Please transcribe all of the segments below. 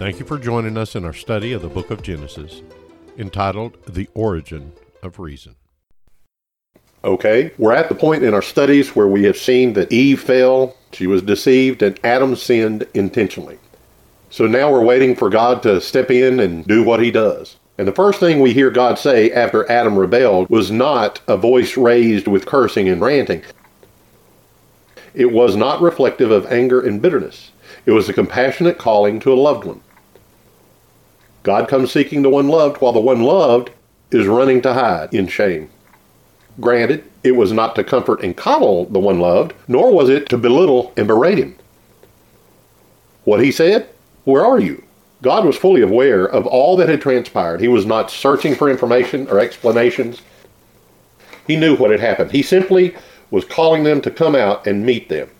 Thank you for joining us in our study of the book of Genesis, entitled The Origin of Reason. Okay, we're at the point in our studies where we have seen that Eve fell, she was deceived, and Adam sinned intentionally. So now we're waiting for God to step in and do what he does. And the first thing we hear God say after Adam rebelled was not a voice raised with cursing and ranting. It was not reflective of anger and bitterness. It was a compassionate calling to a loved one. God comes seeking the one loved, while the one loved is running to hide in shame. Granted, it was not to comfort and coddle the one loved, nor was it to belittle and berate him. What he said? Where are you? God was fully aware of all that had transpired. He was not searching for information or explanations. He knew what had happened. He simply was calling them to come out and meet them.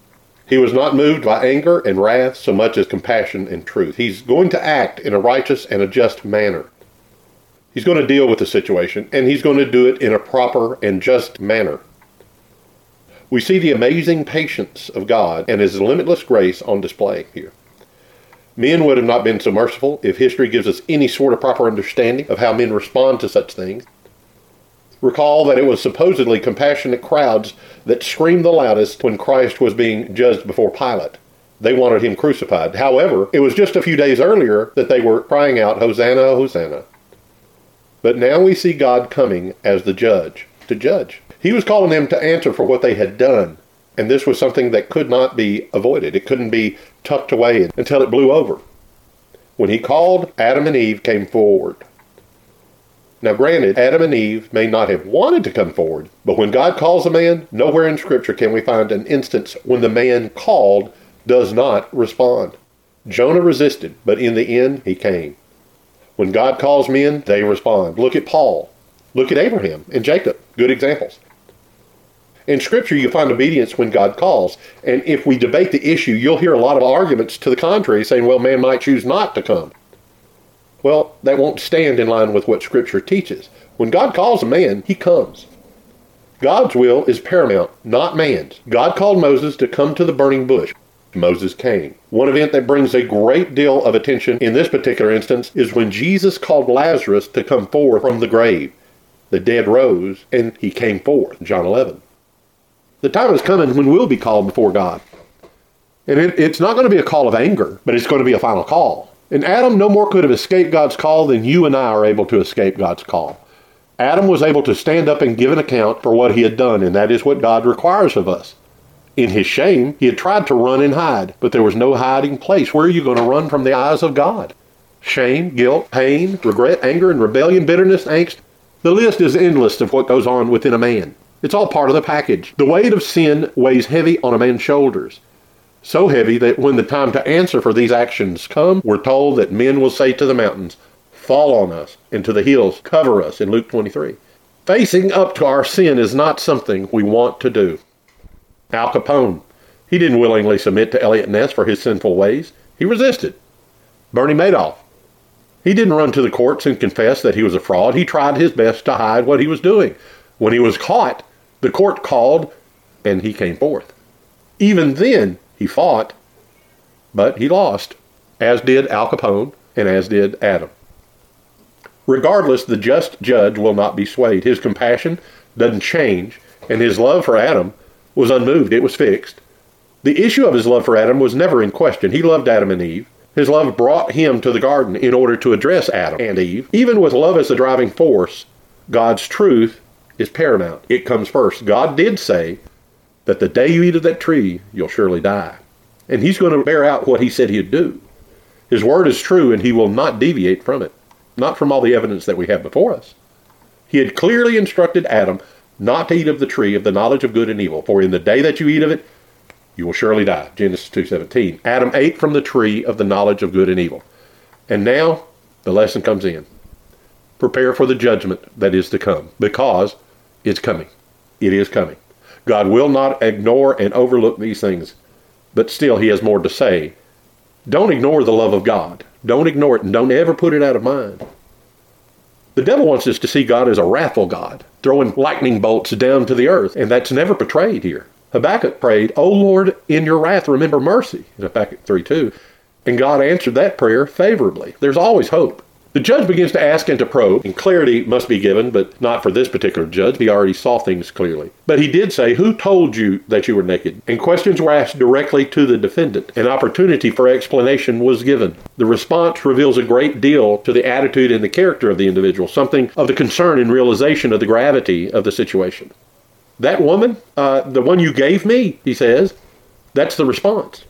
He was not moved by anger and wrath so much as compassion and truth. He's going to act in a righteous and a just manner. He's going to deal with the situation, and he's going to do it in a proper and just manner. We see the amazing patience of God and his limitless grace on display here. Men would have not been so merciful if history gives us any sort of proper understanding of how men respond to such things. Recall that it was supposedly compassionate crowds that screamed the loudest when Christ was being judged before Pilate. They wanted him crucified. However, it was just a few days earlier that they were crying out, Hosanna, Hosanna. But now we see God coming as the judge, to judge. He was calling them to answer for what they had done, and this was something that could not be avoided. It couldn't be tucked away until it blew over. When he called, Adam and Eve came forward. Now, granted, Adam and Eve may not have wanted to come forward, but when God calls a man, nowhere in Scripture can we find an instance when the man called does not respond. Jonah resisted, but in the end, he came. When God calls men, they respond. Look at Paul. Look at Abraham and Jacob. Good examples. In Scripture, you find obedience when God calls. And if we debate the issue, you'll hear a lot of arguments to the contrary, saying, well, man might choose not to come. Well, that won't stand in line with what Scripture teaches. When God calls a man, he comes. God's will is paramount, not man's. God called Moses to come to the burning bush. Moses came. One event that brings a great deal of attention in this particular instance is when Jesus called Lazarus to come forth from the grave. The dead rose, and he came forth. John 11. The time is coming when we'll be called before God. And it, it's not going to be a call of anger, but it's going to be a final call. And Adam no more could have escaped God's call than you and I are able to escape God's call. Adam was able to stand up and give an account for what he had done, and that is what God requires of us. In his shame, he had tried to run and hide, but there was no hiding place. Where are you going to run from the eyes of God? Shame, guilt, pain, regret, anger, and rebellion, bitterness, angst. The list is endless of what goes on within a man. It's all part of the package. The weight of sin weighs heavy on a man's shoulders so heavy that when the time to answer for these actions come, we're told that men will say to the mountains, Fall on us, and to the hills, cover us, in Luke 23. Facing up to our sin is not something we want to do. Al Capone, he didn't willingly submit to Eliot Ness for his sinful ways. He resisted. Bernie Madoff, he didn't run to the courts and confess that he was a fraud. He tried his best to hide what he was doing. When he was caught, the court called and he came forth. Even then, he fought, but he lost, as did Al Capone and as did Adam. Regardless, the just judge will not be swayed. His compassion doesn't change, and his love for Adam was unmoved. It was fixed. The issue of his love for Adam was never in question. He loved Adam and Eve. His love brought him to the garden in order to address Adam and Eve. Even with love as the driving force, God's truth is paramount. It comes first. God did say, that the day you eat of that tree, you'll surely die. And he's going to bear out what he said he'd do. His word is true, and he will not deviate from it, not from all the evidence that we have before us. He had clearly instructed Adam not to eat of the tree of the knowledge of good and evil, for in the day that you eat of it, you will surely die. Genesis 2:17. Adam ate from the tree of the knowledge of good and evil. And now the lesson comes in. Prepare for the judgment that is to come, because it's coming. It is coming. God will not ignore and overlook these things, but still, He has more to say. Don't ignore the love of God. Don't ignore it and don't ever put it out of mind. The devil wants us to see God as a wrathful God, throwing lightning bolts down to the earth, and that's never portrayed here. Habakkuk prayed, O Lord, in your wrath remember mercy, in Habakkuk 3 2. And God answered that prayer favorably. There's always hope. The judge begins to ask and to probe, and clarity must be given, but not for this particular judge. He already saw things clearly. But he did say, Who told you that you were naked? And questions were asked directly to the defendant. An opportunity for explanation was given. The response reveals a great deal to the attitude and the character of the individual, something of the concern and realization of the gravity of the situation. That woman, uh, the one you gave me, he says, that's the response.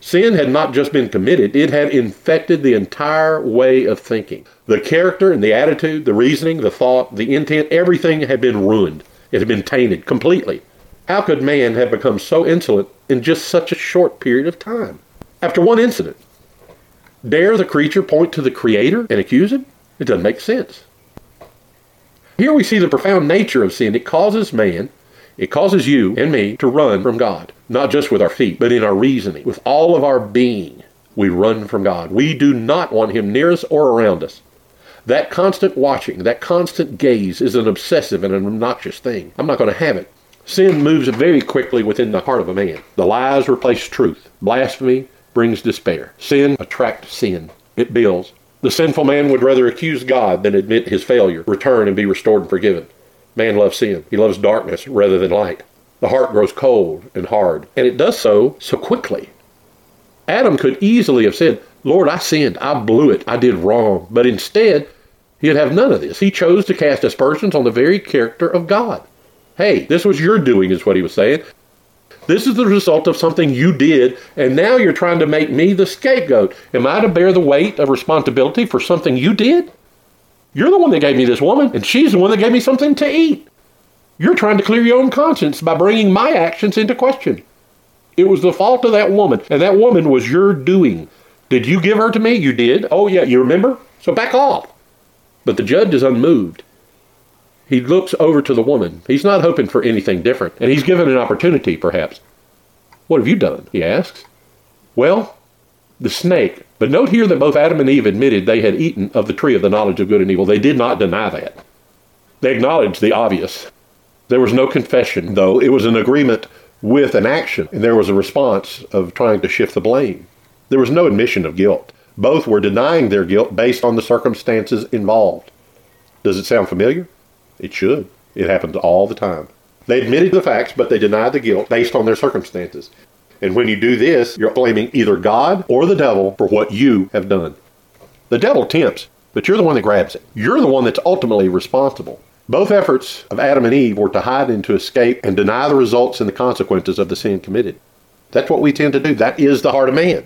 Sin had not just been committed, it had infected the entire way of thinking. The character and the attitude, the reasoning, the thought, the intent, everything had been ruined. It had been tainted completely. How could man have become so insolent in just such a short period of time? After one incident, dare the creature point to the Creator and accuse him? It doesn't make sense. Here we see the profound nature of sin. It causes man it causes you and me to run from God, not just with our feet, but in our reasoning, with all of our being. We run from God. We do not want Him near us or around us. That constant watching, that constant gaze is an obsessive and an obnoxious thing. I'm not going to have it. Sin moves very quickly within the heart of a man. The lies replace truth. Blasphemy brings despair. Sin attracts sin. It builds. The sinful man would rather accuse God than admit his failure, return, and be restored and forgiven. Man loves sin. He loves darkness rather than light. The heart grows cold and hard, and it does so so quickly. Adam could easily have said, Lord, I sinned. I blew it. I did wrong. But instead, he'd have none of this. He chose to cast aspersions on the very character of God. Hey, this was your doing, is what he was saying. This is the result of something you did, and now you're trying to make me the scapegoat. Am I to bear the weight of responsibility for something you did? You're the one that gave me this woman, and she's the one that gave me something to eat. You're trying to clear your own conscience by bringing my actions into question. It was the fault of that woman, and that woman was your doing. Did you give her to me? You did. Oh, yeah, you remember? So back off. But the judge is unmoved. He looks over to the woman. He's not hoping for anything different, and he's given an opportunity, perhaps. What have you done? he asks. Well, the snake. But note here that both Adam and Eve admitted they had eaten of the tree of the knowledge of good and evil. They did not deny that. They acknowledged the obvious. There was no confession, though. It was an agreement with an action, and there was a response of trying to shift the blame. There was no admission of guilt. Both were denying their guilt based on the circumstances involved. Does it sound familiar? It should. It happens all the time. They admitted the facts, but they denied the guilt based on their circumstances. And when you do this, you're blaming either God or the devil for what you have done. The devil tempts, but you're the one that grabs it. You're the one that's ultimately responsible. Both efforts of Adam and Eve were to hide and to escape and deny the results and the consequences of the sin committed. That's what we tend to do. That is the heart of man.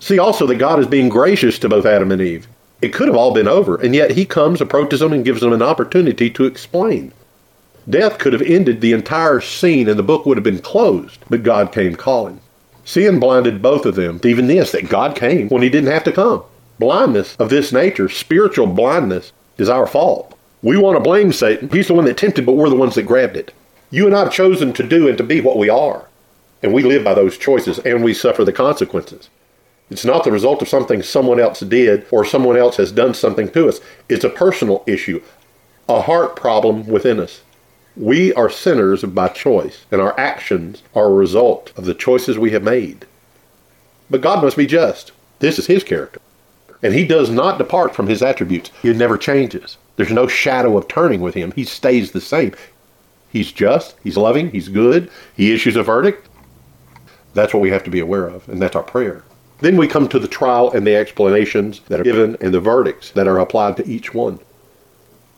See also that God is being gracious to both Adam and Eve. It could have all been over, and yet he comes, approaches them, and gives them an opportunity to explain. Death could have ended the entire scene and the book would have been closed, but God came calling. Sin blinded both of them to even this, that God came when he didn't have to come. Blindness of this nature, spiritual blindness, is our fault. We want to blame Satan. He's the one that tempted, but we're the ones that grabbed it. You and I have chosen to do and to be what we are. And we live by those choices and we suffer the consequences. It's not the result of something someone else did or someone else has done something to us. It's a personal issue, a heart problem within us. We are sinners by choice, and our actions are a result of the choices we have made. But God must be just. This is His character. And He does not depart from His attributes. He never changes. There's no shadow of turning with Him. He stays the same. He's just, He's loving, He's good, He issues a verdict. That's what we have to be aware of, and that's our prayer. Then we come to the trial and the explanations that are given and the verdicts that are applied to each one.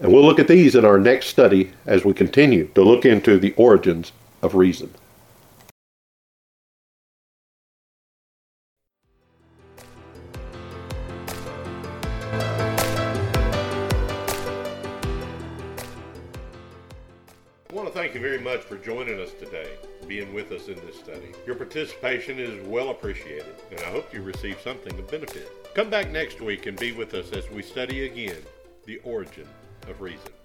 And we'll look at these in our next study as we continue to look into the origins of reason. I want to thank you very much for joining us today, being with us in this study. Your participation is well appreciated, and I hope you receive something of benefit. Come back next week and be with us as we study again the origin of reason.